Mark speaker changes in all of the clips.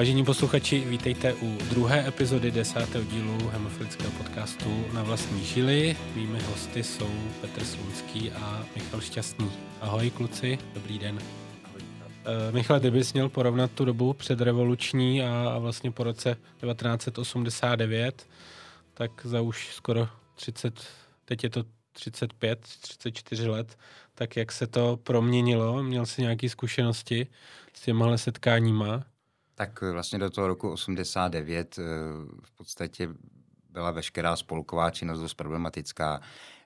Speaker 1: Vážení posluchači, vítejte u druhé epizody desátého dílu hemofilického podcastu Na vlastní žili. Mými hosty jsou Petr Slunský a Michal Šťastný. Ahoj kluci, dobrý den. Uh, Michal, ty bys měl porovnat tu dobu předrevoluční a, a vlastně po roce 1989, tak za už skoro 30, teď je to 35, 34 let, tak jak se to proměnilo? Měl jsi nějaké zkušenosti s těmahle setkáníma?
Speaker 2: Tak vlastně do toho roku 89 eh, v podstatě byla veškerá spolková činnost dost problematická.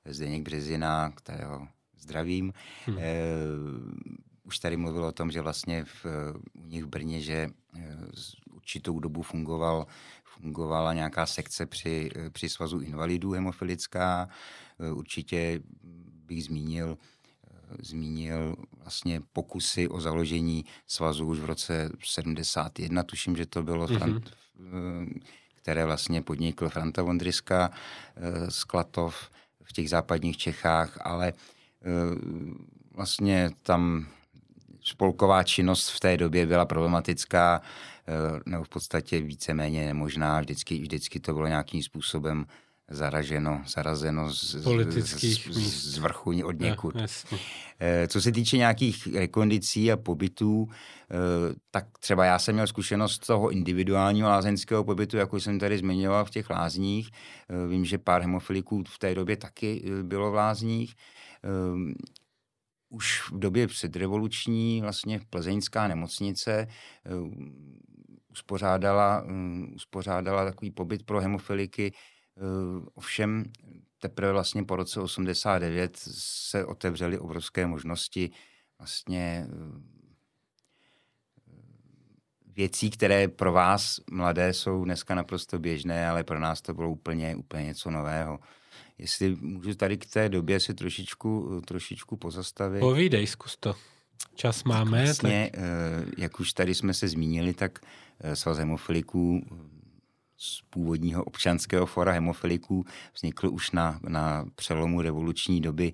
Speaker 2: Zdeněk Březina, kterého zdravím, hmm. eh, už tady mluvil o tom, že vlastně v, u nich v Brně, že eh, určitou dobu fungoval, fungovala nějaká sekce při, eh, při svazu invalidů hemofilická. Určitě bych zmínil zmínil vlastně pokusy o založení svazu už v roce 71, tuším, že to bylo, mm-hmm. Frant, které vlastně podnikl Franta Vondriska z eh, Klatov v těch západních Čechách, ale eh, vlastně tam spolková činnost v té době byla problematická, eh, nebo v podstatě víceméně nemožná. Vždycky, vždycky to bylo nějakým způsobem zaraženo, zarazeno z,
Speaker 1: Politických
Speaker 2: z, z, z vrchu od někud. Ja, eh, Co se týče nějakých rekondicí a pobytů, eh, tak třeba já jsem měl zkušenost toho individuálního lázeňského pobytu, jako jsem tady zmiňoval v těch lázních. Eh, vím, že pár hemofiliků v té době taky bylo v lázních. Už v době předrevoluční vlastně plzeňská nemocnice uspořádala, uspořádala takový pobyt pro hemofiliky, Eh, ovšem teprve vlastně po roce 89 se otevřely obrovské možnosti vlastně eh, věcí, které pro vás mladé jsou dneska naprosto běžné, ale pro nás to bylo úplně, úplně něco nového. Jestli můžu tady k té době si trošičku, trošičku pozastavit.
Speaker 1: Povídej, zkus to. Čas máme. Tak
Speaker 2: vlastně, tak... Eh, jak už tady jsme se zmínili, tak svaz hemofiliků z původního občanského fora hemofiliků vznikl už na, na přelomu revoluční doby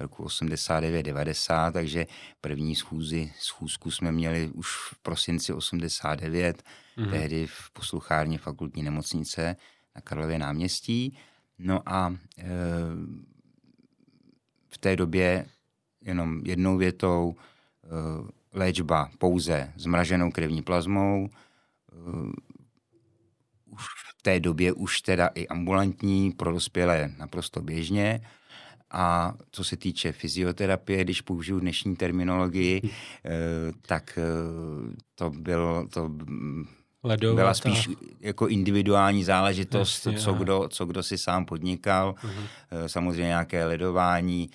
Speaker 2: roku 89-90, takže první schůzi, schůzku jsme měli už v prosinci 89, mm-hmm. tehdy v posluchárně fakultní nemocnice na Karlově náměstí. No a e, v té době jenom jednou větou e, léčba pouze zmraženou krevní plazmou, e, té době už teda i ambulantní pro dospělé naprosto běžně. A co se týče fyzioterapie, když použiju dnešní terminologii, eh, tak eh, to byl to Ledová, byla spíš jako individuální záležitost, Jasně, co, kdo, co kdo si sám podnikal. Uh-huh. Samozřejmě nějaké ledování,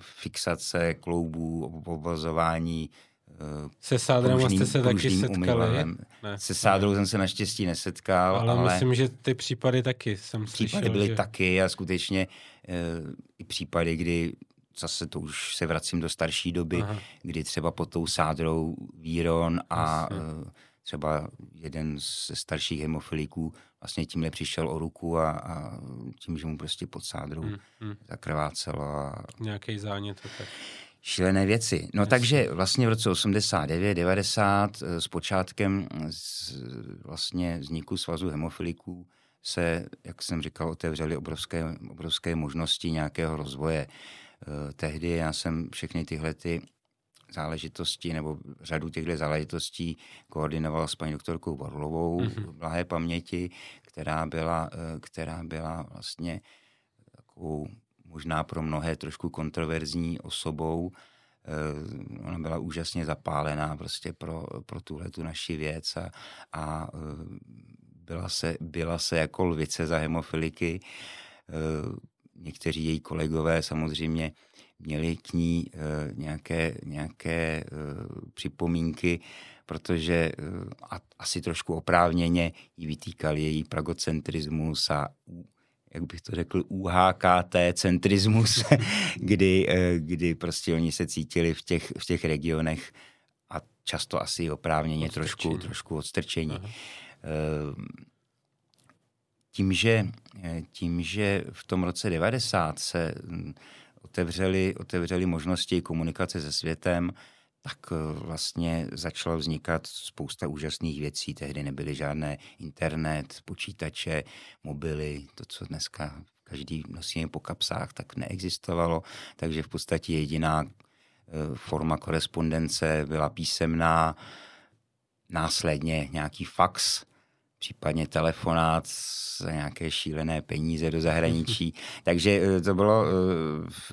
Speaker 2: fixace kloubů, obvazování
Speaker 1: se sádrem jste se taky setkali?
Speaker 2: Ne, se sádrou ne. jsem se naštěstí nesetkal.
Speaker 1: Ale, ale myslím, že ty případy taky jsem
Speaker 2: případy
Speaker 1: slyšel.
Speaker 2: Případy byly
Speaker 1: že...
Speaker 2: taky a skutečně e, i případy, kdy zase to už se vracím do starší doby, Aha. kdy třeba pod tou sádrou Víron a e, třeba jeden ze starších hemofiliků vlastně tímhle přišel o ruku a, a tím, že mu prostě pod sádrou hmm, hmm. zakrvácelo. A...
Speaker 1: Nějaký zánět. Tak
Speaker 2: šílené věci. No Jasně. takže vlastně v roce 89, 90 eh, s počátkem z, vlastně vzniku svazu hemofiliků se, jak jsem říkal, otevřely obrovské, obrovské možnosti nějakého rozvoje. Eh, tehdy já jsem všechny tyhle ty záležitosti nebo řadu těchto záležitostí koordinoval s paní doktorkou Barlovou mm-hmm. v blahé paměti, která byla, eh, která byla vlastně takovou možná pro mnohé trošku kontroverzní osobou. Eh, ona byla úžasně zapálená prostě pro, pro tuhle tu naši věc a, a eh, byla, se, byla se jako lvice za hemofiliky. Eh, někteří její kolegové samozřejmě měli k ní nějaké, nějaké připomínky, protože asi trošku oprávněně jí vytýkali její pragocentrismus a jak bych to řekl, UHKT centrismus, kdy, eh, kdy prostě oni se cítili v těch, v těch regionech a často asi oprávněně trošku, trošku odstrčení. Aha. Eh, tím že, eh, tím, že v tom roce 90 se hm, otevřely, otevřely možnosti komunikace se světem, tak eh, vlastně začalo vznikat spousta úžasných věcí. Tehdy nebyly žádné internet, počítače, mobily, to, co dneska každý nosí po kapsách, tak neexistovalo. Takže v podstatě jediná eh, forma korespondence byla písemná, následně nějaký fax, případně telefonát za nějaké šílené peníze do zahraničí. Takže eh, to bylo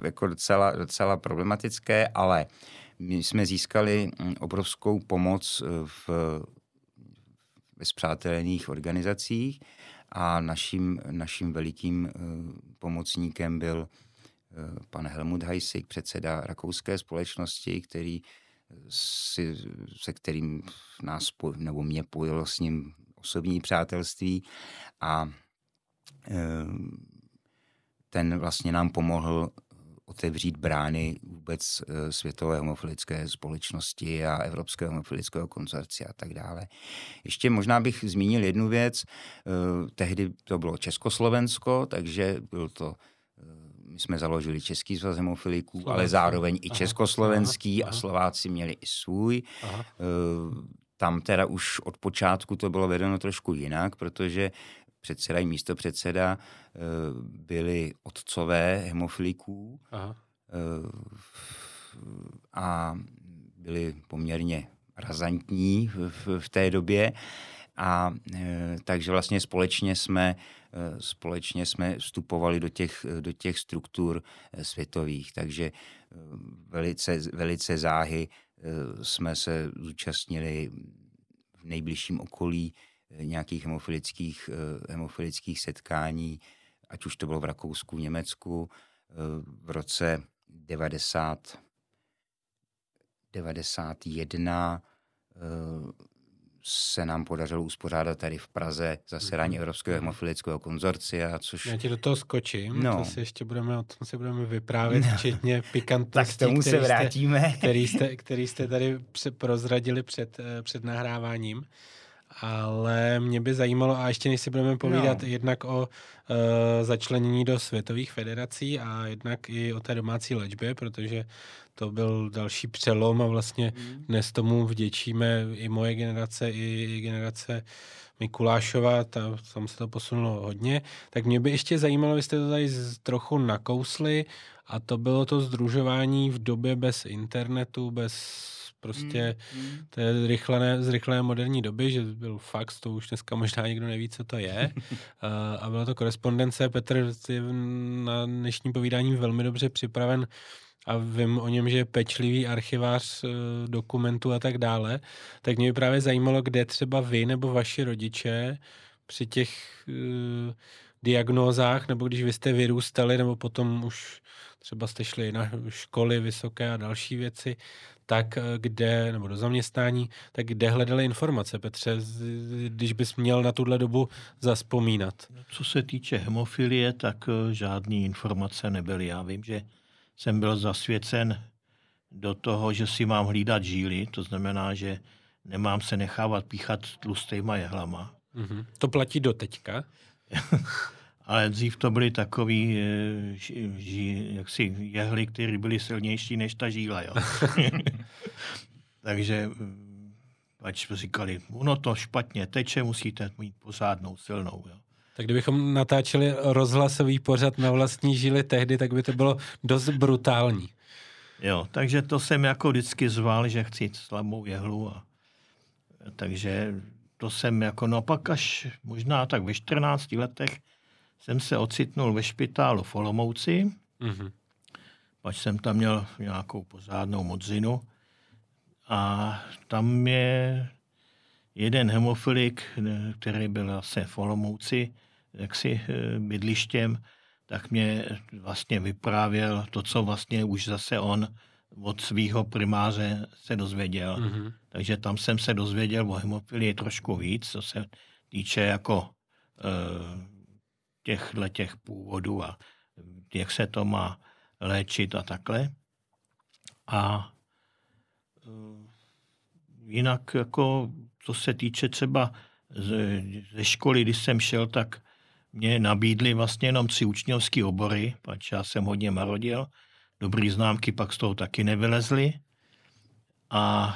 Speaker 2: jako docela, docela problematické, ale my jsme získali mm, obrovskou pomoc eh, v, ve zpřátelených organizacích a naším, naším velikým eh, pomocníkem byl eh, pan Helmut Heisig, předseda rakouské společnosti, který si, se kterým nás nebo mě pojilo s ním osobní přátelství a ten vlastně nám pomohl otevřít brány vůbec eh, světové homofilické společnosti a Evropského homofilického konzorcia a tak dále. Ještě možná bych zmínil jednu věc. Eh, tehdy to bylo Československo, takže byl to eh, my jsme založili Český svaz hemofiliků, ale zároveň i československý aha, aha. a Slováci měli i svůj. Aha. Tam teda už od počátku to bylo vedeno trošku jinak, protože předseda i místo předseda eh, byli otcové hemofiliků Aha. Eh, a byli poměrně razantní v, v té době. A e, takže vlastně společně jsme, společně jsme vstupovali do těch, do těch struktur světových. Takže velice, velice záhy jsme se zúčastnili v nejbližším okolí nějakých hemofilických, eh, hemofilických setkání, ať už to bylo v Rakousku, v Německu, eh, v roce 90, 91 eh, se nám podařilo uspořádat tady v Praze zasedání mm-hmm. Evropského mhm. hemofilického konzorcia, což...
Speaker 1: Já ti do toho skočím, no. to si ještě budeme, o tom si budeme vyprávět, no. včetně pikantnosti, tak tomu
Speaker 2: se vrátíme.
Speaker 1: Jste, který, jste, který jste tady prozradili před, před nahráváním ale mě by zajímalo, a ještě než si budeme povídat no. jednak o uh, začlenění do světových federací a jednak i o té domácí léčbě, protože to byl další přelom a vlastně mm. dnes tomu vděčíme i moje generace, i generace Mikulášova, ta, tam se to posunulo hodně. Tak mě by ještě zajímalo, vy jste to tady trochu nakousli a to bylo to združování v době bez internetu, bez prostě mm, mm. to je rychlé, z rychlé moderní doby, že byl fax, to už dneska možná nikdo neví, co to je. a byla to korespondence. Petr je na dnešním povídání velmi dobře připraven a vím o něm, že je pečlivý archivář e, dokumentů a tak dále, tak mě by právě zajímalo, kde třeba vy nebo vaši rodiče při těch uh, diagnózách, nebo když vy jste vyrůstali, nebo potom už třeba jste šli na školy vysoké a další věci, tak eh, kde, nebo do zaměstnání, tak kde hledali informace, Petře, když bys měl na tuhle dobu zaspomínat?
Speaker 3: Co se týče hemofilie, tak eh, žádné informace nebyly. Já vím, že jsem byl zasvěcen do toho, že si mám hlídat žíly, to znamená, že nemám se nechávat píchat tlustýma jehlama.
Speaker 1: Mm-hmm. To platí do teďka?
Speaker 3: ale dřív to byly takový eh, ži, jaksi jehly, které byly silnější než ta žíla. Jo. Takže mm, ať říkali, ono to špatně teče, musíte mít posádnou silnou. Jo.
Speaker 1: Tak kdybychom natáčeli rozhlasový pořad na vlastní žíly tehdy, tak by to bylo dost brutální.
Speaker 3: Jo, takže to jsem jako vždycky zval, že chci slabou jehlu. A, takže to jsem jako, no pak až možná tak ve 14 letech jsem se ocitnul ve špitálu v Olomouci, mm-hmm. pak jsem tam měl nějakou pozádnou modzinu a tam je jeden hemofilik, který byl zase v Olomouci, jaksi eh, bydlištěm, tak mě vlastně vyprávěl to, co vlastně už zase on od svého primáře se dozvěděl. Mm-hmm. Takže tam jsem se dozvěděl o hemofilii trošku víc, co se týče jako e, těchto těch původů a jak se to má léčit a takhle. A e, jinak, jako, co se týče třeba ze školy, když jsem šel, tak mě nabídli vlastně jenom tři učňovské obory, pač já jsem hodně marodil, dobrý známky pak z toho taky nevylezly. A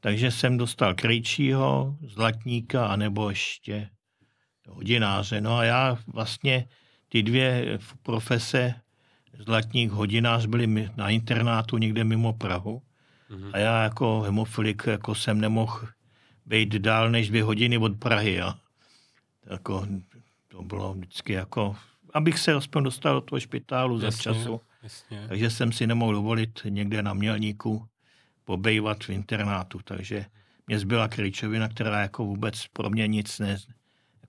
Speaker 3: takže jsem dostal krejčího, zlatníka, anebo ještě hodináře. No a já vlastně ty dvě profese, zlatník, hodinář, byly na internátu někde mimo Prahu. Mm-hmm. A já jako hemofilik jako jsem nemohl být dál než dvě hodiny od Prahy. Jo. Jako, to bylo vždycky jako, abych se aspoň dostal do toho špitálu za času. Jasně. Takže jsem si nemohl dovolit někde na Mělníku pobejvat v internátu. Takže mě zbyla Kryčovina, která jako vůbec pro mě nic ne,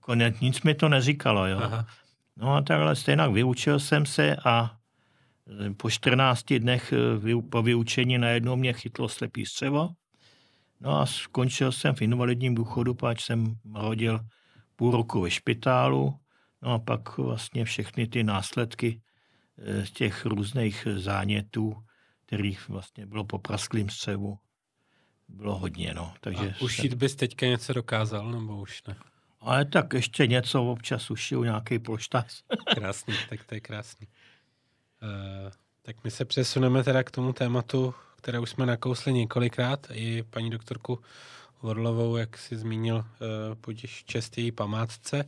Speaker 3: jako ne, nic mi to neříkalo. Jo. Aha. No a takhle stejně vyučil jsem se a po 14 dnech eh, po vyučení najednou mě chytlo slepý střevo. No a skončil jsem v invalidním důchodu, páč jsem rodil půl roku ve špitálu. No a pak vlastně všechny ty následky z eh, těch různých zánětů, kterých vlastně bylo po prasklým střevu, bylo hodně. No.
Speaker 1: Takže a ušít jsem... bys teďka něco dokázal, nebo už ne?
Speaker 3: Ale tak ještě něco občas ušiju, nějaký polštář.
Speaker 1: krásný, tak to je krásný. Uh, tak my se přesuneme teda k tomu tématu, které už jsme nakousli několikrát. I paní doktorku Vorlovou, jak si zmínil, uh, potěž čest její památce.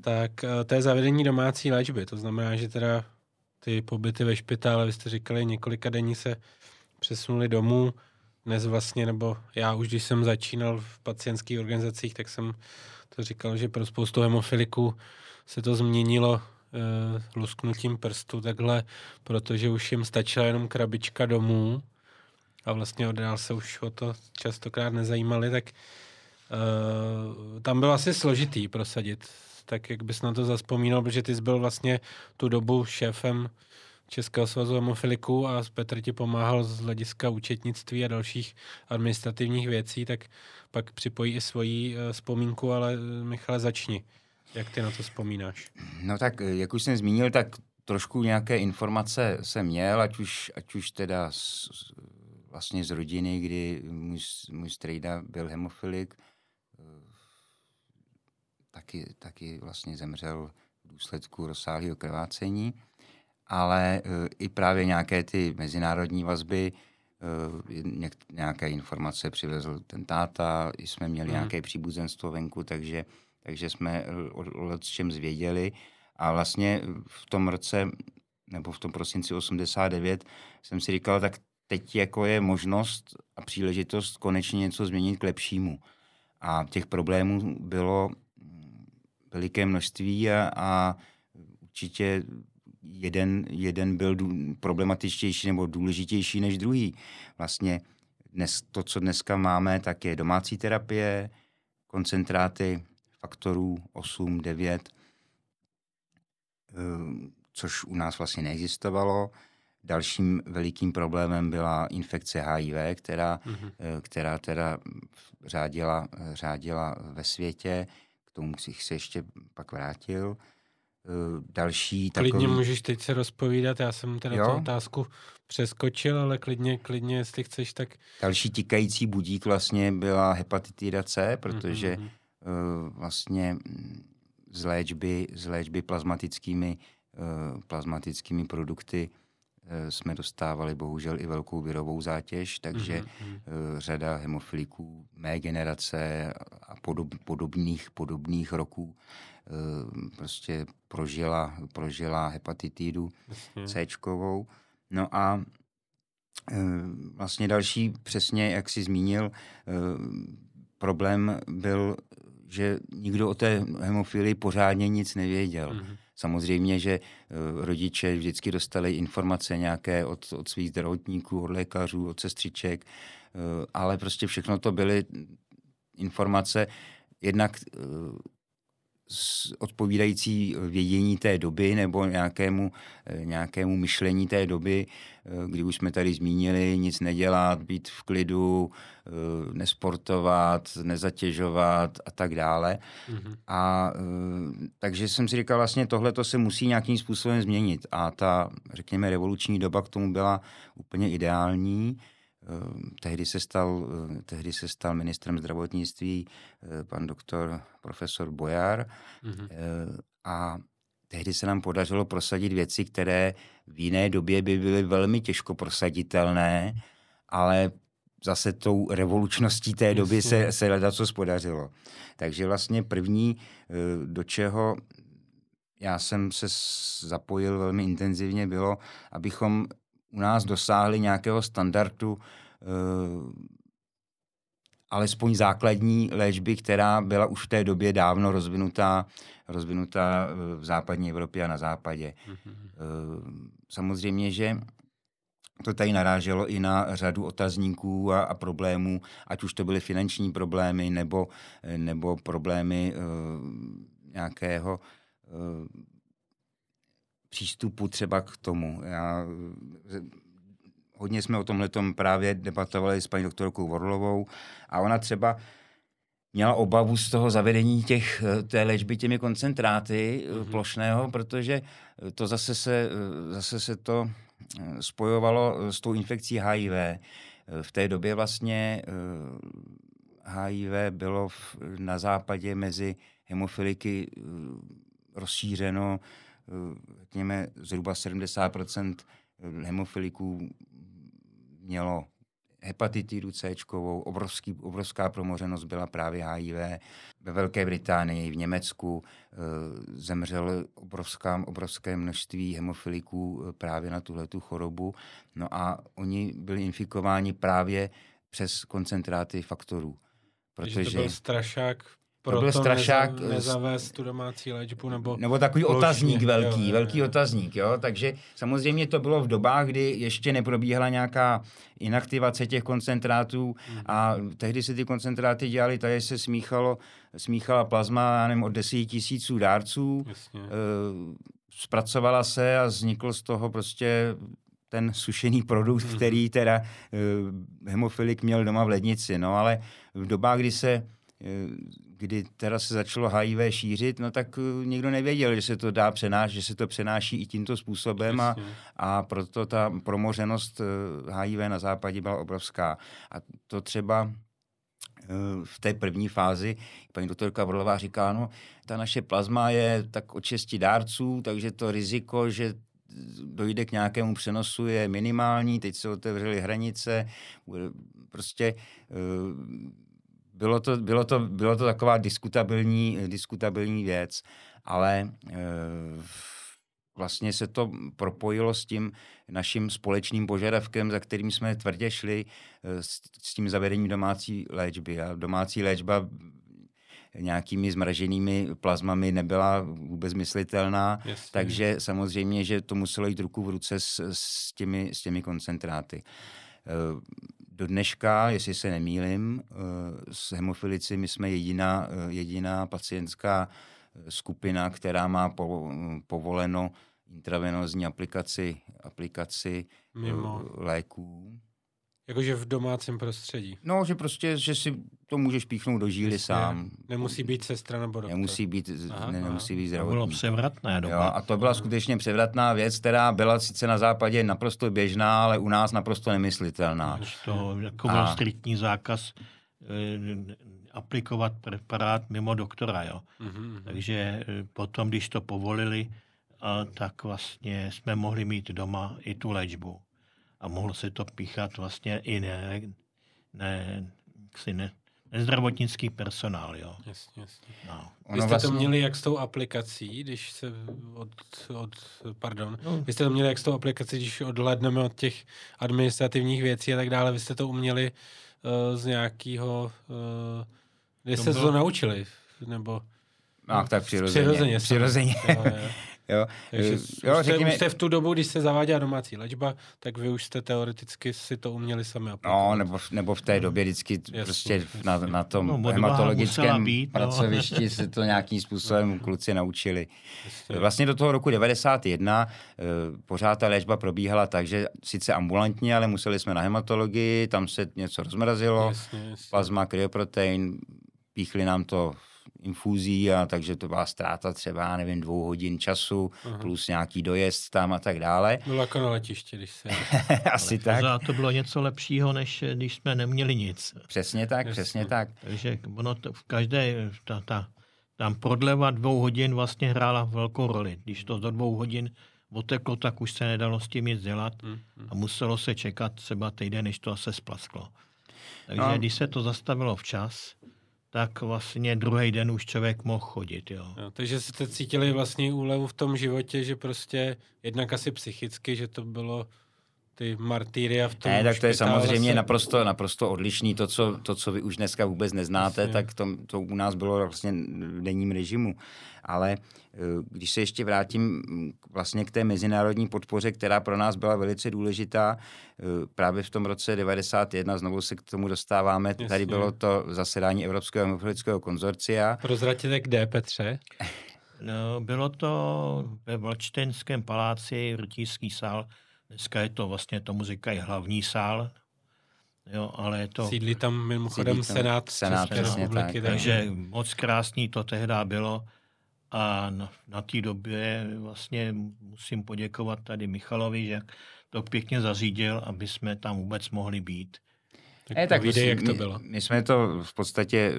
Speaker 1: Tak uh, to je zavedení domácí léčby. To znamená, že teda ty pobyty ve špitále, vy jste říkali, několika denní se přesunuli domů. Dnes vlastně, nebo já už, když jsem začínal v pacientských organizacích, tak jsem to říkal, že pro spoustu hemofiliků se to změnilo eh, lusknutím prstu takhle, protože už jim stačila jenom krabička domů a vlastně oddál se už o to častokrát nezajímali, tak eh, tam bylo asi složitý prosadit. Tak jak bys na to zaspomínal, protože ty jsi byl vlastně tu dobu šéfem Českého svazu hemofiliků a Petr ti pomáhal z hlediska účetnictví a dalších administrativních věcí, tak pak připojí i svoji uh, vzpomínku, ale eh, Michale, začni. Jak ty na to vzpomínáš?
Speaker 2: No tak, eh, jak už jsem zmínil, tak trošku nějaké informace jsem měl, ať už, ať už teda z, vlastně z rodiny, kdy můj, můj strejda byl hemofilik, taky, taky vlastně zemřel v důsledku rozsáhlého krvácení ale eh, i právě nějaké ty mezinárodní vazby, eh, nějaké informace přivezl ten táta, jsme měli hmm. nějaké příbuzenstvo venku, takže, takže jsme o, o čem zvěděli. A vlastně v tom roce, nebo v tom prosinci 89, jsem si říkal, tak teď jako je možnost a příležitost konečně něco změnit k lepšímu. A těch problémů bylo veliké množství a, a určitě jeden, jeden byl problematičtější nebo důležitější než druhý. Vlastně dnes, to, co dneska máme, tak je domácí terapie, koncentráty faktorů 8, 9, eh, což u nás vlastně neexistovalo. Dalším velikým problémem byla infekce HIV, která, mm-hmm. která teda řádila, řádila ve světě. K tomu bych se ještě pak vrátil. Eh, další
Speaker 1: takový... Klidně můžeš teď se rozpovídat, já jsem teda jo? tu otázku přeskočil, ale klidně, klidně, jestli chceš, tak...
Speaker 2: Další tikající budík vlastně byla hepatitida C, protože mm-hmm. uh, vlastně mm, z léčby, z léčby plazmatickými, uh, plazmatickými produkty uh, jsme dostávali bohužel i velkou virovou zátěž, takže mm-hmm. uh, řada hemofiliků mé generace a podob, podobných, podobných roků Eh, prostě prožila, prožila hepatitidu C. No a eh, vlastně další, přesně jak si zmínil, eh, problém byl, že nikdo o té hemofilii pořádně nic nevěděl. Mm-hmm. Samozřejmě, že rodiče vždycky dostali informace nějaké od, od svých zdravotníků, od lékařů, od sestřiček, ale prostě všechno to byly informace jednak odpovídající vědění té doby nebo nějakému, eh, nějakému myšlení té doby, eh, kdy už jsme tady zmínili, nic nedělat, být v klidu, eh, nesportovat, nezatěžovat a tak dále. Mm-hmm. A takže jsem si říkal, vlastně tohle to se musí nějakým způsobem změnit. A ta, řekněme, revoluční doba k tomu byla úplně ideální. Ehm, tehdy se stal, eh, tehdy se stal ministrem zdravotnictví eh, pan doktor profesor Bojar mm-hmm. a tehdy se nám podařilo prosadit věci, které v jiné době by byly velmi těžko prosaditelné, ale zase tou revolučností té doby se, se hledat, co spodařilo. Takže vlastně první, eh, do čeho já jsem se zapojil velmi intenzivně, bylo, abychom u nás dosáhli nějakého standardu alespoň základní léčby, která byla už v té době dávno rozvinutá, rozvinutá v západní Evropě a na západě. Mm-hmm. Samozřejmě, že to tady naráželo i na řadu otazníků a, a problémů, ať už to byly finanční problémy nebo, nebo problémy uh, nějakého přístupu třeba k tomu. Já, hodně jsme o tomhle právě debatovali s paní doktorkou Vorlovou a ona třeba měla obavu z toho zavedení těch, té léčby těmi koncentráty mm-hmm. plošného, protože to zase se, zase se to spojovalo s tou infekcí HIV. V té době vlastně HIV bylo v, na západě mezi hemofiliky rozšířeno, řekněme, zhruba 70% hemofiliků mělo hepatitidu C, obrovský, obrovská promořenost byla právě HIV. Ve Velké Británii, v Německu e, zemřelo obrovská, obrovské množství hemofiliků eh, právě na tuhle chorobu. No a oni byli infikováni právě přes koncentráty faktorů.
Speaker 1: Protože to byl strašák
Speaker 2: proto to byl strašák.
Speaker 1: Neza, nezavést tu domácí léčbu, nebo...
Speaker 2: Nebo takový plošně. otazník velký, jo, velký jo. otazník, jo. Takže samozřejmě to bylo v dobách, kdy ještě neprobíhala nějaká inaktivace těch koncentrátů hmm. a tehdy se ty koncentráty dělaly, tady se smíchalo, smíchala plazma, já nevím, od 10 tisíců dárců, Jasně. E, zpracovala se a vznikl z toho prostě ten sušený produkt, hmm. který teda e, hemofilik měl doma v lednici. No ale v dobách, kdy se kdy teda se začalo HIV šířit, no tak eh, nikdo nevěděl, že se to dá přenášet, že se to přenáší i tímto způsobem a, a proto ta promořenost HIV eh, na západě byla obrovská. A to třeba eh, v té první fázi paní doktorka Vrlová říká, no ta naše plazma je tak od šesti dárců, takže to riziko, že dojde k nějakému přenosu je minimální, teď se otevřely hranice, prostě bylo to, bylo to, bylo to taková diskutabilní, diskutabilní věc, ale e, vlastně se to propojilo s tím naším společným požadavkem, za kterým jsme tvrdě šli e, s, s tím zavedením domácí léčby. A domácí léčba nějakými zmraženými plazmami nebyla vůbec myslitelná, Jasně. takže samozřejmě, že to muselo jít ruku v ruce s, s, těmi, s těmi koncentráty. Eh, do dneška, jestli se nemýlim, eh, s hemofilici my jsme jediná, eh, jediná pacientská skupina, která má povoleno intravenózní aplikaci, aplikaci Mimo. léků.
Speaker 1: Jakože v domácím prostředí.
Speaker 2: No, že prostě, že si to můžeš píchnout do žíly Jasně. sám.
Speaker 1: Nemusí být sestra nebo doktor.
Speaker 2: Nemusí být, aha, ne, nemusí být zdravotní. To bylo
Speaker 3: převratné
Speaker 2: doma. Jo, a to byla skutečně převratná věc, která byla sice na západě naprosto běžná, ale u nás naprosto nemyslitelná.
Speaker 3: Toho jako byl a... striktní zákaz e, aplikovat preparát mimo doktora. Jo. Mm-hmm. Takže e, potom, když to povolili, a, tak vlastně jsme mohli mít doma i tu léčbu a mohlo se to píchat vlastně i ne, ne, si ne, nezdravotnický personál, jo.
Speaker 1: Jasně, jasně. No. Vy jste vlastně... to měli jak s tou aplikací, když se od, od pardon, no. vy jste to měli jak s tou aplikací, když odhledneme od těch administrativních věcí a tak dále, vy jste to uměli uh, z nějakého, uh, kde jste bylo... to naučili, nebo...
Speaker 2: No, tak přirozeně. Přirozeně. přirozeně. Jo, jo. Jo,
Speaker 1: Takže eh, jo, už, řekněme, jste v tu dobu, když se zaváděla domácí léčba, tak vy už jste teoreticky si to uměli sami
Speaker 2: aplikovat. No, nebo, nebo v té době vždycky Jasně, prostě na, na tom no, hematologickém být, no. pracovišti se to nějakým způsobem kluci naučili. Jasně. Vlastně do toho roku 91 eh, pořád ta léčba probíhala tak, že sice ambulantně, ale museli jsme na hematologii, tam se něco rozmrazilo, jasně, jasně. plazma, kryoprotein, píchli nám to infúzí a takže to byla ztráta třeba, nevím, dvou hodin času Aha. plus nějaký dojezd tam a tak dále.
Speaker 1: Bylo jako na letiště, když se...
Speaker 2: Asi tak.
Speaker 3: to bylo něco lepšího, než když jsme neměli nic.
Speaker 2: Přesně tak, Jasně. přesně tak.
Speaker 3: Takže ono to v každé, ta, ta, tam prodleva dvou hodin vlastně hrála velkou roli. Když to do dvou hodin oteklo, tak už se nedalo s tím nic dělat hmm, hmm. a muselo se čekat třeba týden, než to se splasklo. Takže no. když se to zastavilo včas, tak vlastně druhý den už člověk mohl chodit. Jo.
Speaker 1: Jo, takže jste cítili vlastně úlevu v tom životě, že prostě jednak asi psychicky, že to bylo ty martýria v tom
Speaker 2: Ne, tak to je samozřejmě
Speaker 1: se...
Speaker 2: naprosto, naprosto odlišný. To co, to, co vy už dneska vůbec neznáte, Jasně. tak to, to u nás bylo vlastně v denním režimu. Ale eh, když se ještě vrátím vlastně k té mezinárodní podpoře, která pro nás byla velice důležitá, eh, právě v tom roce 91, znovu se k tomu dostáváme, Jasně. tady bylo to zasedání Evropského hemofilického konzorcia.
Speaker 1: Prozraďte kde, Petře?
Speaker 3: No, bylo to ve Valčtenském paláci, Rytířský sál, Dneska je to vlastně, tomu říkají hlavní sál, Jo, ale je to...
Speaker 1: Sídlí tam mimochodem Sídlí tam Senát,
Speaker 2: Senát České republiky.
Speaker 3: Tak. Takže moc krásný to tehdy bylo a na, na té době vlastně musím poděkovat tady Michalovi, že to pěkně zařídil, aby jsme tam vůbec mohli být.
Speaker 1: Tak, ne, tak víde, jak to bylo.
Speaker 2: My, my jsme to v podstatě eh,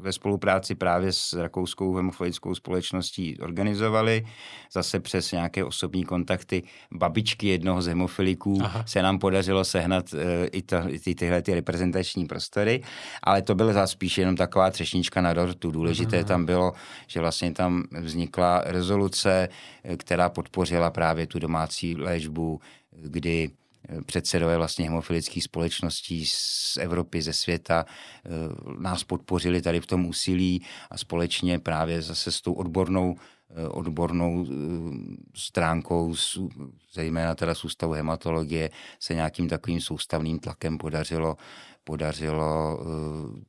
Speaker 2: ve spolupráci právě s rakouskou hemofilickou společností organizovali. Zase přes nějaké osobní kontakty babičky jednoho z hemofiliků Aha. se nám podařilo sehnat uh, i, to, i tyhle ty reprezentační prostory, ale to byla spíš jenom taková třešnička na dortu. Důležité Aha. tam bylo, že vlastně tam vznikla rezoluce, eh, která podpořila právě tu domácí léčbu, kdy předsedové vlastně hemofilických společností z Evropy, ze světa eh, nás podpořili tady v tom úsilí a společně právě zase s tou odbornou eh, odbornou eh, stránkou, zejména teda z ústavu hematologie, se nějakým takovým soustavným tlakem podařilo podařilo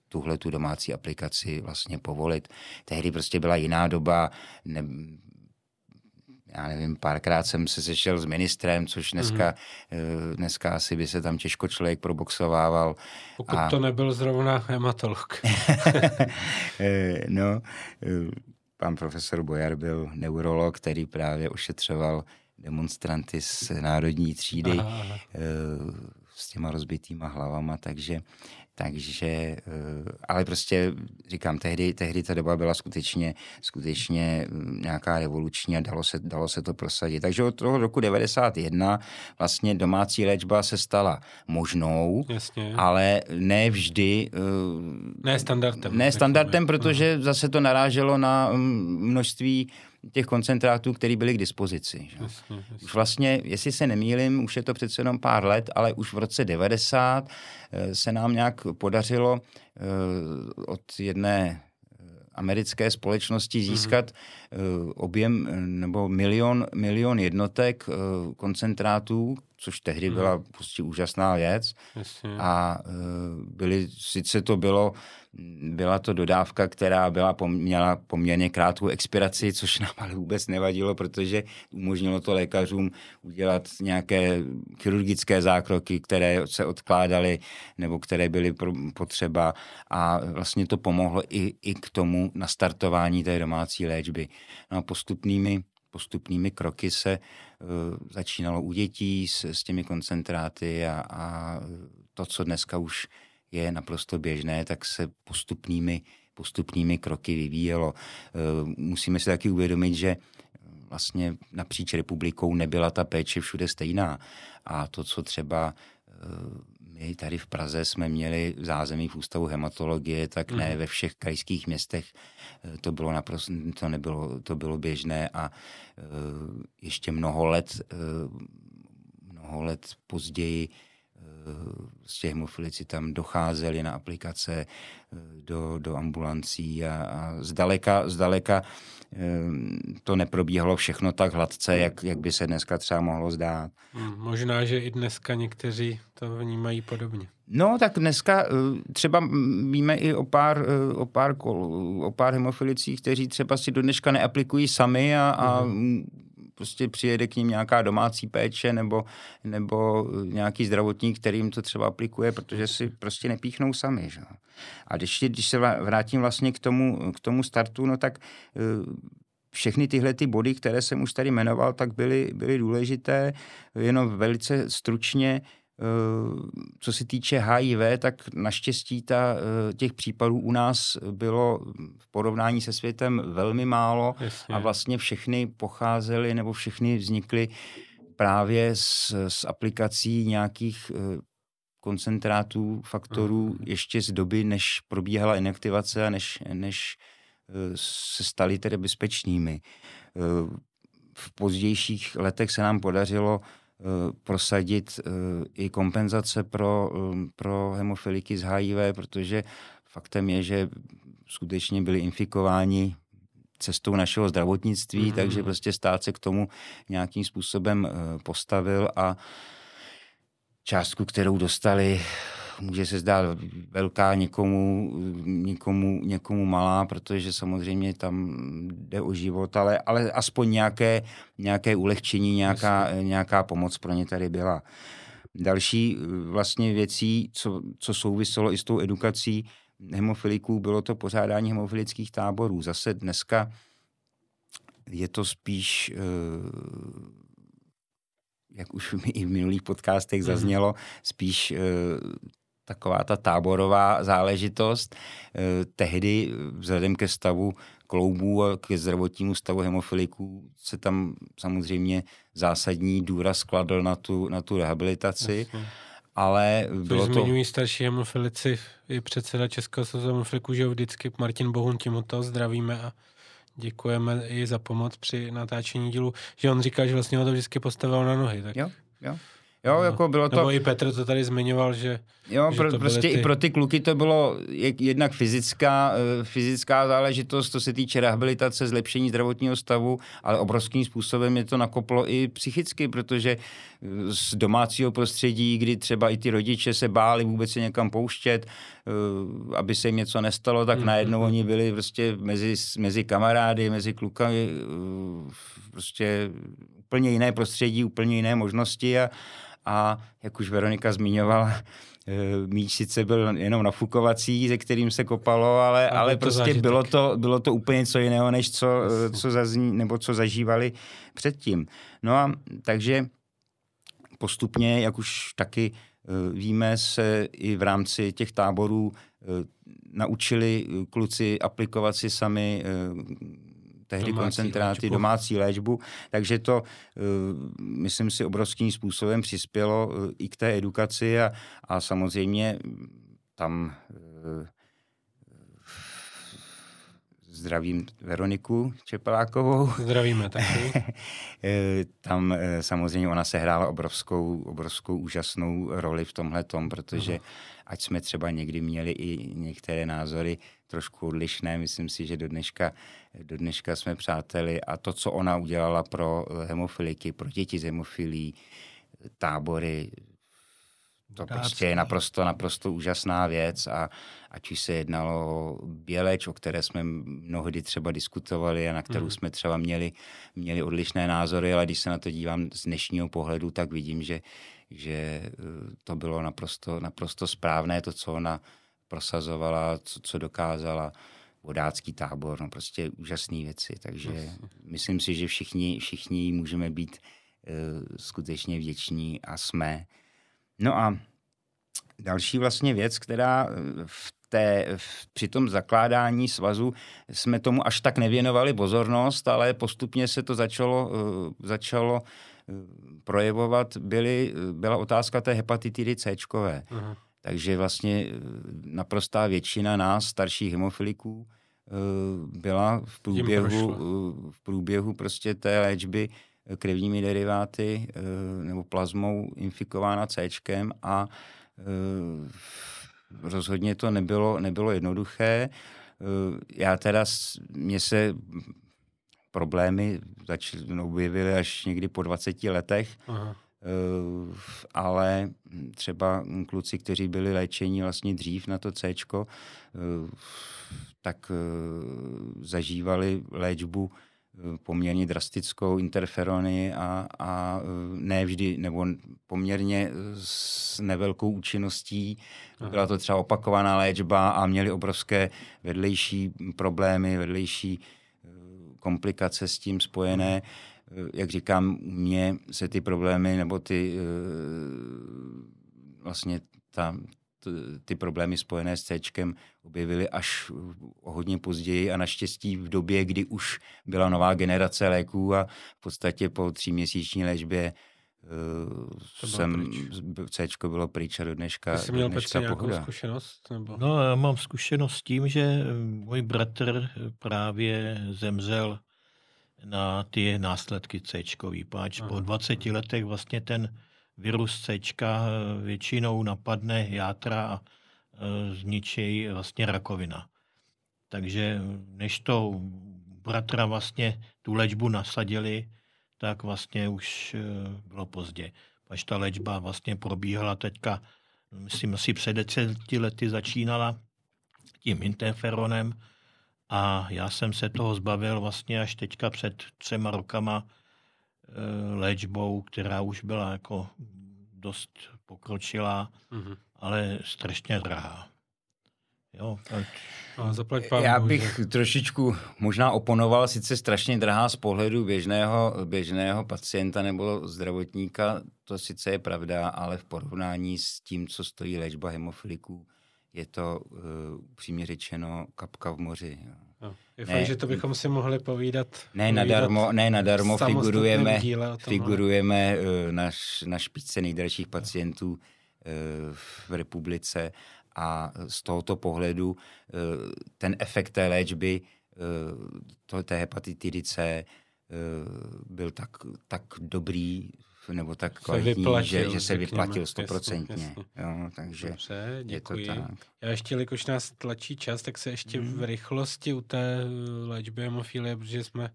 Speaker 2: tuhle tu domácí aplikaci vlastně povolit. Tehdy prostě byla jiná doba, ne, já nevím, párkrát jsem se sešel s ministrem, což dneska, mm-hmm. dneska asi by se tam těžko člověk proboxovával.
Speaker 1: Pokud a... to nebyl zrovna hematolog.
Speaker 2: Eh, no, eh, pan profesor Bojar byl neurolog, který právě ošetřoval demonstranty z národní třídy aha, aha. s těma rozbitýma hlavama, takže takže, eh, ale prostě říkám, tehdy, tehdy ta doba byla skutečně, skutečně hm, nějaká revoluční a dalo se, dalo se to prosadit. Takže od toho roku 91 vlastně domácí léčba se stala možnou,
Speaker 1: Jasně.
Speaker 2: ale ne vždy. Eh,
Speaker 1: ne standardem.
Speaker 2: Ne standardem, protože zase to naráželo na hm, množství těch koncentrátů, které byly k dispozici. Že? Jasně, jasně. Už vlastně, jestli se nemýlim, už je to přece jenom pár let, ale už v roce 90 eh, se nám nějak podařilo eh, od jedné eh, americké společnosti mhm. získat mm-hmm. Objem nebo milion, milion jednotek koncentrátů, což tehdy mm-hmm. byla prostě úžasná věc. Jasně. A byly, sice to bylo byla to dodávka, která byla měla poměrně krátkou expiraci, což nám ale vůbec nevadilo, protože umožnilo to lékařům udělat nějaké chirurgické zákroky, které se odkládaly nebo které byly potřeba a vlastně to pomohlo i, i k tomu nastartování té domácí léčby. No a postupnými postupnými kroky se uh, začínalo u dětí s, s těmi koncentráty a, a to, co dneska už je naprosto běžné, tak se postupnými, postupnými kroky vyvíjelo. Eh, musíme si taky uvědomit, že vlastně napříč republikou nebyla ta péče všude stejná. A to, co třeba eh, my tady v Praze jsme měli zázemí v ústavu hematologie, tak ne mhm. ve všech krajských městech eh, to bylo naprosto, to nebylo, to bylo běžné a ještě mnoho let, mnoho let později z těch hemofilici tam docházeli na aplikace eh, do, do ambulancí a, a zdaleka, zdaleka eh, to neprobíhalo všechno tak hladce, jak, jak by se dneska třeba mohlo zdát.
Speaker 1: Hmm, možná, že i dneska někteří to vnímají podobně.
Speaker 2: No, tak dneska eh, třeba víme i o pár, o pár, o pár hemofilicích, kteří třeba si do dneška neaplikují sami a, a mm prostě přijede k ním nějaká domácí péče nebo, nebo nějaký zdravotník, který jim to třeba aplikuje, protože si prostě nepíchnou sami. Že? A když, když se vrátím vlastně k tomu, k tomu startu, no tak eh, všechny tyhle ty body, které jsem už tady jmenoval, tak byly, byly důležité. Jenom velice stručně Eh, co se týče HIV, tak naštěstí ta, eh, těch případů u nás bylo v porovnání se světem velmi málo Jasně. a vlastně všechny pocházely nebo všechny vznikly právě z, z aplikací nějakých eh, koncentrátů, faktorů mm. ještě z doby, než probíhala inaktivace a než, než se stali tedy bezpečnými. V pozdějších letech se nám podařilo prosadit i kompenzace pro, pro hemofiliky z HIV, protože faktem je, že skutečně byli infikováni cestou našeho zdravotnictví, mm-hmm. takže prostě stát se k tomu nějakým způsobem postavil a částku, kterou dostali, může se zdát velká, někomu, někomu, někomu malá, protože samozřejmě tam jde o život, ale, ale aspoň nějaké, nějaké ulehčení, nějaká, nějaká pomoc pro ně tady byla. Další vlastně věcí, co, co souviselo i s tou edukací hemofiliků, bylo to pořádání hemofilických táborů. Zase dneska je to spíš jak už mi i v minulých podcastech mhm. zaznělo, spíš eh, taková ta táborová záležitost. Eh, tehdy vzhledem ke stavu kloubů a ke zdravotnímu stavu hemofiliků se tam samozřejmě zásadní důraz kladl na tu, na tu rehabilitaci. Jasně. Ale bylo
Speaker 1: to... Zmiňují starší hemofilici, i předseda Českého svazu hemofiliků, že vždycky Martin Bohun, tím to zdravíme a děkujeme i za pomoc při natáčení dílu, že on říká, že vlastně ho to vždycky postavil na nohy. Tak...
Speaker 2: Jo, jo. Jo, no. jako bylo to...
Speaker 1: Nebo i Petr to tady zmiňoval, že...
Speaker 2: Jo,
Speaker 1: že
Speaker 2: pro, prostě ty... i pro ty kluky to bylo jednak fyzická, eh, fyzická záležitost, to se týče rehabilitace, zlepšení zdravotního stavu, ale obrovským způsobem je to nakoplo i psychicky, protože eh, z domácího prostředí, kdy třeba i ty rodiče se báli vůbec se někam pouštět, eh, aby se jim něco nestalo, tak mm-hmm. najednou oni byli prostě mezi, mezi kamarády, mezi klukami, prostě úplně jiné prostředí, úplně jiné možnosti a, a jak už Veronika zmiňovala, eh, míč sice byl jenom nafukovací, ze kterým se kopalo, ale, ale prostě bylo to, bylo to úplně něco jiného, než co, eh, co, zazní, nebo co zažívali předtím. No a takže postupně, jak už taky eh, víme, se i v rámci těch táborů naučili kluci aplikovat si sami tehdy domácí koncentráty, léčbu. domácí léčbu, takže to, uh, myslím si, obrovským způsobem přispělo uh, i k té edukaci a, a samozřejmě tam uh, zdravím Veroniku Čepelákovou.
Speaker 1: Zdravíme taky.
Speaker 2: Tam samozřejmě ona se hrála obrovskou, obrovskou úžasnou roli v tomhle tom, protože uh-huh. ať jsme třeba někdy měli i některé názory trošku odlišné, myslím si, že do dneška, do dneška jsme přáteli a to, co ona udělala pro hemofiliky, pro děti z hemofilí, tábory, to Dácky. prostě je naprosto, naprosto úžasná věc a ať už se jednalo o Běleč, o které jsme mnohdy třeba diskutovali a na kterou mm. jsme třeba měli, měli odlišné názory, ale když se na to dívám z dnešního pohledu, tak vidím, že, že eh, to bylo naprosto, naprosto správné, to, co ona prosazovala, co, co dokázala vodácký tábor, no prostě úžasné věci, takže yes. myslím si, že všichni, všichni můžeme být uh, skutečně vděční a jsme. No a další vlastně věc, která eh, v té, v, při tom zakládání svazu jsme tomu až tak nevěnovali pozornost, ale postupně se to začalo, uh, začalo uh, projevovat, byly, byla otázka té hepatitidy C. Uh-huh. Takže vlastně eh, naprostá většina nás, starších hemofiliků, eh, byla v průběhu, eh, v průběhu prostě té léčby krevními deriváty nebo plazmou infikována C a rozhodně to nebylo, nebylo jednoduché. Já teda, mě se problémy začaly, objevily až někdy po 20 letech, Aha. Eh, ale třeba kluci, kteří byli léčeni vlastně dřív na to C, eh, tak eh, zažívali léčbu poměrně drastickou interferony a, a ne vždy, nebo poměrně s nevelkou účinností. Byla to třeba opakovaná léčba a měli obrovské vedlejší problémy, vedlejší komplikace s tím spojené. Jak říkám, mě se ty problémy nebo ty vlastně ta, ty problémy spojené s C objevily až o hodně později a naštěstí v době, kdy už byla nová generace léků a v podstatě po tříměsíční léčbě uh, jsem, C bylo pryč a do dneška,
Speaker 1: Jsi měl
Speaker 2: dneška
Speaker 1: nějakou
Speaker 2: pohoda.
Speaker 1: zkušenost? Nebo?
Speaker 3: No, já mám zkušenost s tím, že můj bratr právě zemřel na ty následky C. Páč po 20 letech vlastně ten virus C většinou napadne játra a zničí vlastně rakovina. Takže než to bratra vlastně tu léčbu nasadili, tak vlastně už bylo pozdě. Až ta léčba vlastně probíhala teďka, myslím asi před deseti lety začínala tím interferonem a já jsem se toho zbavil vlastně až teďka před třema rokama léčbou, která už byla jako dost pokročilá, mm-hmm. ale strašně drahá. Jo, tak...
Speaker 1: A zaplať pánu,
Speaker 2: Já bych že... trošičku možná oponoval, sice strašně drahá z pohledu běžného, běžného pacienta nebo zdravotníka, to sice je pravda, ale v porovnání s tím, co stojí léčba hemofiliků, je to uh, upřímně řečeno kapka v moři. Jo.
Speaker 1: No, je ne, fakt, že to bychom si mohli povídat.
Speaker 2: Ne povídat nadarmo, ne nadarmo figurujeme, figurujeme uh, na, na špičce nejdražších pacientů uh, v republice a z tohoto pohledu uh, ten efekt té léčby, to, té hepatitidy C, byl tak, tak dobrý nebo tak kvalitní, vyplatil, že, že se vyplatil stoprocentně. takže
Speaker 1: Dobře, děkuji. Je to tak. Já ještě, jelikož nás tlačí čas, tak se ještě hmm. v rychlosti u té léčby hemofilie, protože jsme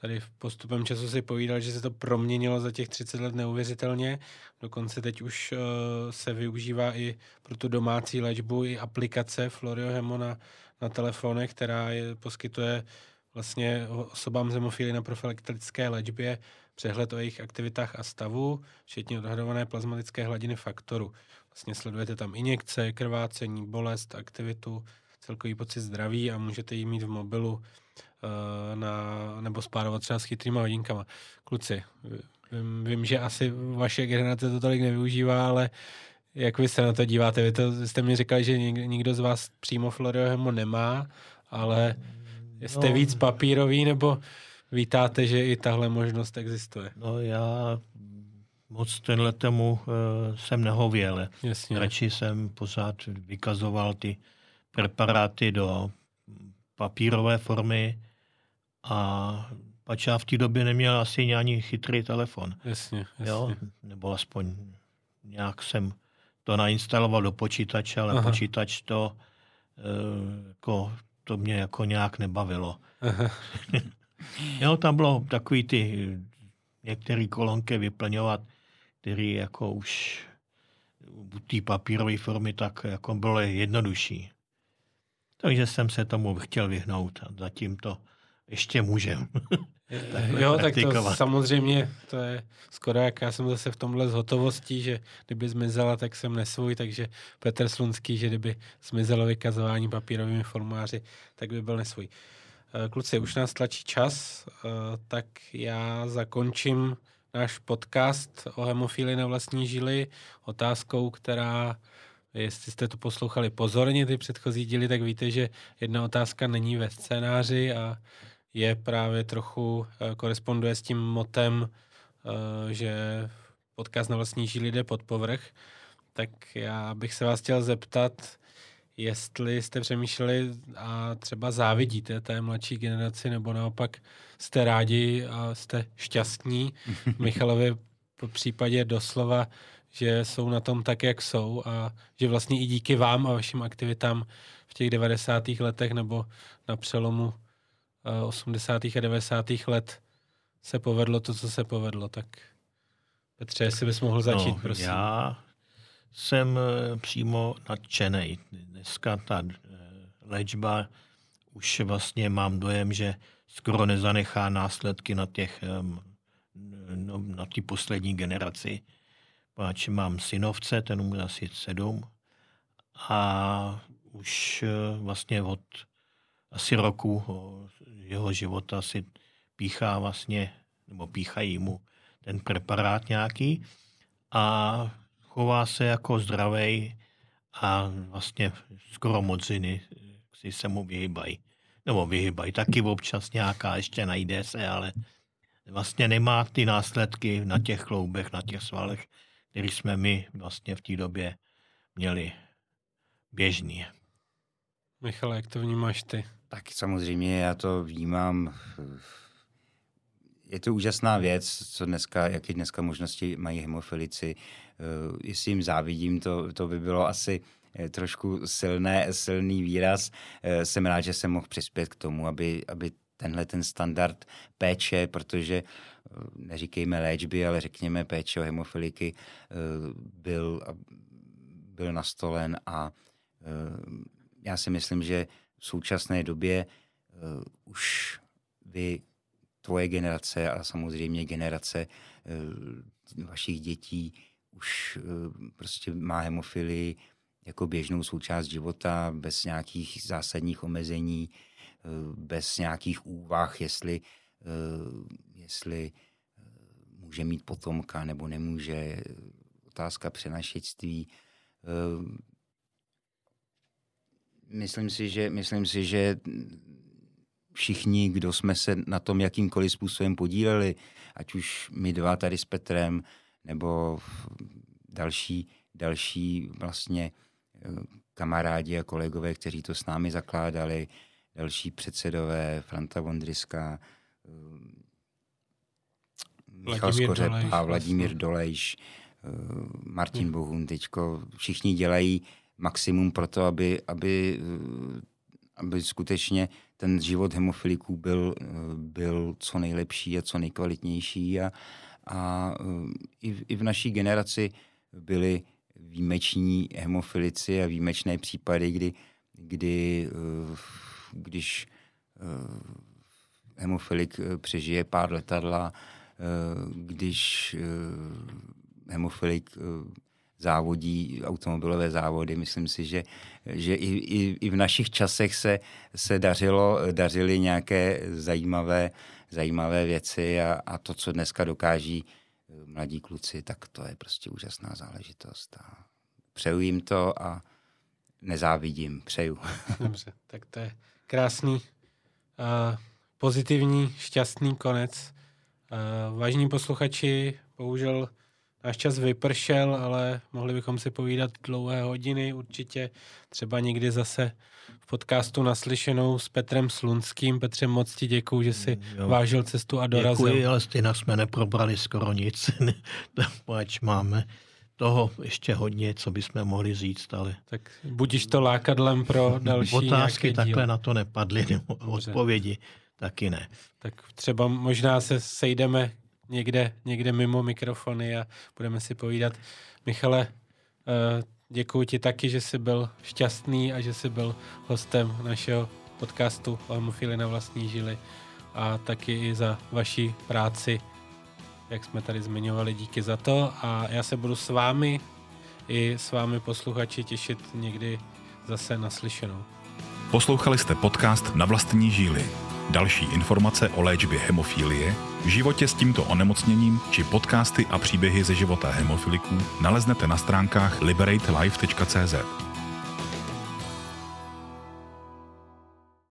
Speaker 1: tady v postupem času si povídal, že se to proměnilo za těch 30 let neuvěřitelně. Dokonce teď už uh, se využívá i pro tu domácí léčbu i aplikace Floriohemo na, na telefonech, která je, poskytuje vlastně osobám z hemofílie na profilaktické léčbě přehled o jejich aktivitách a stavu, včetně odhadované plazmatické hladiny faktoru. Vlastně sledujete tam injekce, krvácení, bolest, aktivitu, celkový pocit zdraví a můžete ji mít v mobilu eh, na, nebo spárovat třeba s chytrýma hodinkama. Kluci, vím, vím, že asi vaše generace to tolik nevyužívá, ale jak vy se na to díváte? Vy to, jste mi říkali, že nikdo z vás přímo Floriohemo nemá, ale jste no, víc papírový, nebo vítáte, že i tahle možnost existuje?
Speaker 3: No já moc tenhle tomu uh, jsem nehověl. Jasně. Radši jsem pořád vykazoval ty preparáty do papírové formy a pač já v té době neměl asi ani chytrý telefon.
Speaker 1: Jasně, jasně.
Speaker 3: Jo? Nebo aspoň nějak jsem to nainstaloval do počítače, ale Aha. počítač to, uh, jako, to mě jako nějak nebavilo. Jo, tam bylo takový ty některé kolonky vyplňovat, který jako už u té papírové formy tak jako bylo jednodušší. Takže jsem se tomu chtěl vyhnout a zatím to ještě můžem.
Speaker 1: jo, tak to samozřejmě, to je skoro jak já jsem zase v tomhle z hotovostí, že kdyby zmizela, tak jsem nesvůj, takže Petr Slunský, že kdyby zmizelo vykazování papírovými formuláři, tak by byl nesvůj. Eh, kluci, už nás tlačí čas, eh, tak já zakončím náš podcast o hemofílii na vlastní žili otázkou, která, jestli jste to poslouchali pozorně, ty předchozí díly, tak víte, že jedna otázka není ve scénáři a je právě trochu, eh, koresponduje s tím motem, že podcast na vlastní žili jde pod povrch. Tak já bych se vás chtěl zeptat, jestli jste přemýšleli a třeba závidíte té mladší generaci, nebo naopak jste rádi a jste šťastní Michalovi v případě doslova, že jsou na tom tak, jak jsou a že vlastně i díky vám a vašim aktivitám v těch 90. letech nebo na přelomu 80. Eh, a 90. let se povedlo to, co se povedlo. Tak Petře, jestli bys mohl začít, no, prosím.
Speaker 3: Já jsem eh, přímo nadšený. Dneska ta eh, léčba už vlastně mám dojem, že skoro nezanechá následky na těch no, na ty poslední generaci. Páč mám synovce, ten mu asi sedm a už eh, vlastně od asi roku jeho života si píchá vlastně, nebo píchají mu ten preparát nějaký a chová se jako zdravej a vlastně skoro mociny si se mu vyhybají. Nebo vyhybají taky občas nějaká, ještě najde se, ale vlastně nemá ty následky na těch kloubech, na těch svalech, který jsme my vlastně v té době měli běžný.
Speaker 1: Michal, jak to vnímáš ty?
Speaker 2: Tak samozřejmě já to vnímám. Je to úžasná věc, co dneska, jaké dneska možnosti mají hemofilici. Eh, jestli jim závidím, to, to by bylo asi eh, trošku silné, silný výraz. Eh, jsem rád, že jsem mohl přispět k tomu, aby, aby tenhle ten standard péče, protože neříkejme léčby, ale řekněme péče o hemofiliky, byl, byl nastolen a já si myslím, že v současné době už vy, tvoje generace a samozřejmě generace vašich dětí už prostě má hemofilii jako běžnou součást života, bez nějakých zásadních omezení, bez nějakých úvah, jestli, jestli může mít potomka nebo nemůže, otázka přenašectví. Myslím si, že, myslím si, že všichni, kdo jsme se na tom jakýmkoliv způsobem podíleli, ať už my dva tady s Petrem, nebo další, další vlastně eh, kamarádi a kolegové, kteří to s námi zakládali, další předsedové, Franta Vondriska, eh, Michal Skořep a Vladimír vlastně. Dolejš, eh, Martin hmm. Bohun, teďko všichni dělají maximum pro to, aby, aby, aby skutečně ten život hemofiliků byl, byl co nejlepší a co nejkvalitnější. A, a i, v, i v naší generaci byli výjimeční hemofilici a výjimečné případy, kdy, kdy když hemofilik přežije pár letadla, když hemofilik závodí automobilové závody. Myslím si, že, že i, i, i v našich časech se, se dařilo, dařily nějaké zajímavé, zajímavé věci a, a to, co dneska dokáží eh, mladí kluci, tak to je prostě úžasná záležitost. A přeju jim to a nezávidím, přeju.
Speaker 1: Dobře, tak to je krásný, uh, pozitivní, šťastný konec. Uh, vážení posluchači, bohužel Náš čas vypršel, ale mohli bychom si povídat dlouhé hodiny určitě. Třeba někdy zase v podcastu naslyšenou s Petrem Slunským. Petře, moc ti děkuju, že jsi jo. vážil cestu a dorazil.
Speaker 3: Děkuji, ale stejně jsme neprobrali skoro nic, pač máme toho ještě hodně, co bychom mohli říct, ale...
Speaker 1: Tak budíš to lákadlem pro další
Speaker 3: Otázky takhle na to nepadly, odpovědi taky ne.
Speaker 1: Tak třeba možná se sejdeme někde, někde mimo mikrofony a budeme si povídat. Michale, eh, děkuji ti taky, že jsi byl šťastný a že jsi byl hostem našeho podcastu hemofíli na vlastní žili a taky i za vaši práci, jak jsme tady zmiňovali, díky za to a já se budu s vámi i s vámi posluchači těšit někdy zase naslyšenou.
Speaker 4: Poslouchali jste podcast Na vlastní žíly. Další informace o léčbě hemofílie, životě s tímto onemocněním či podcasty a příběhy ze života hemofiliků naleznete na stránkách liberatelife.cz.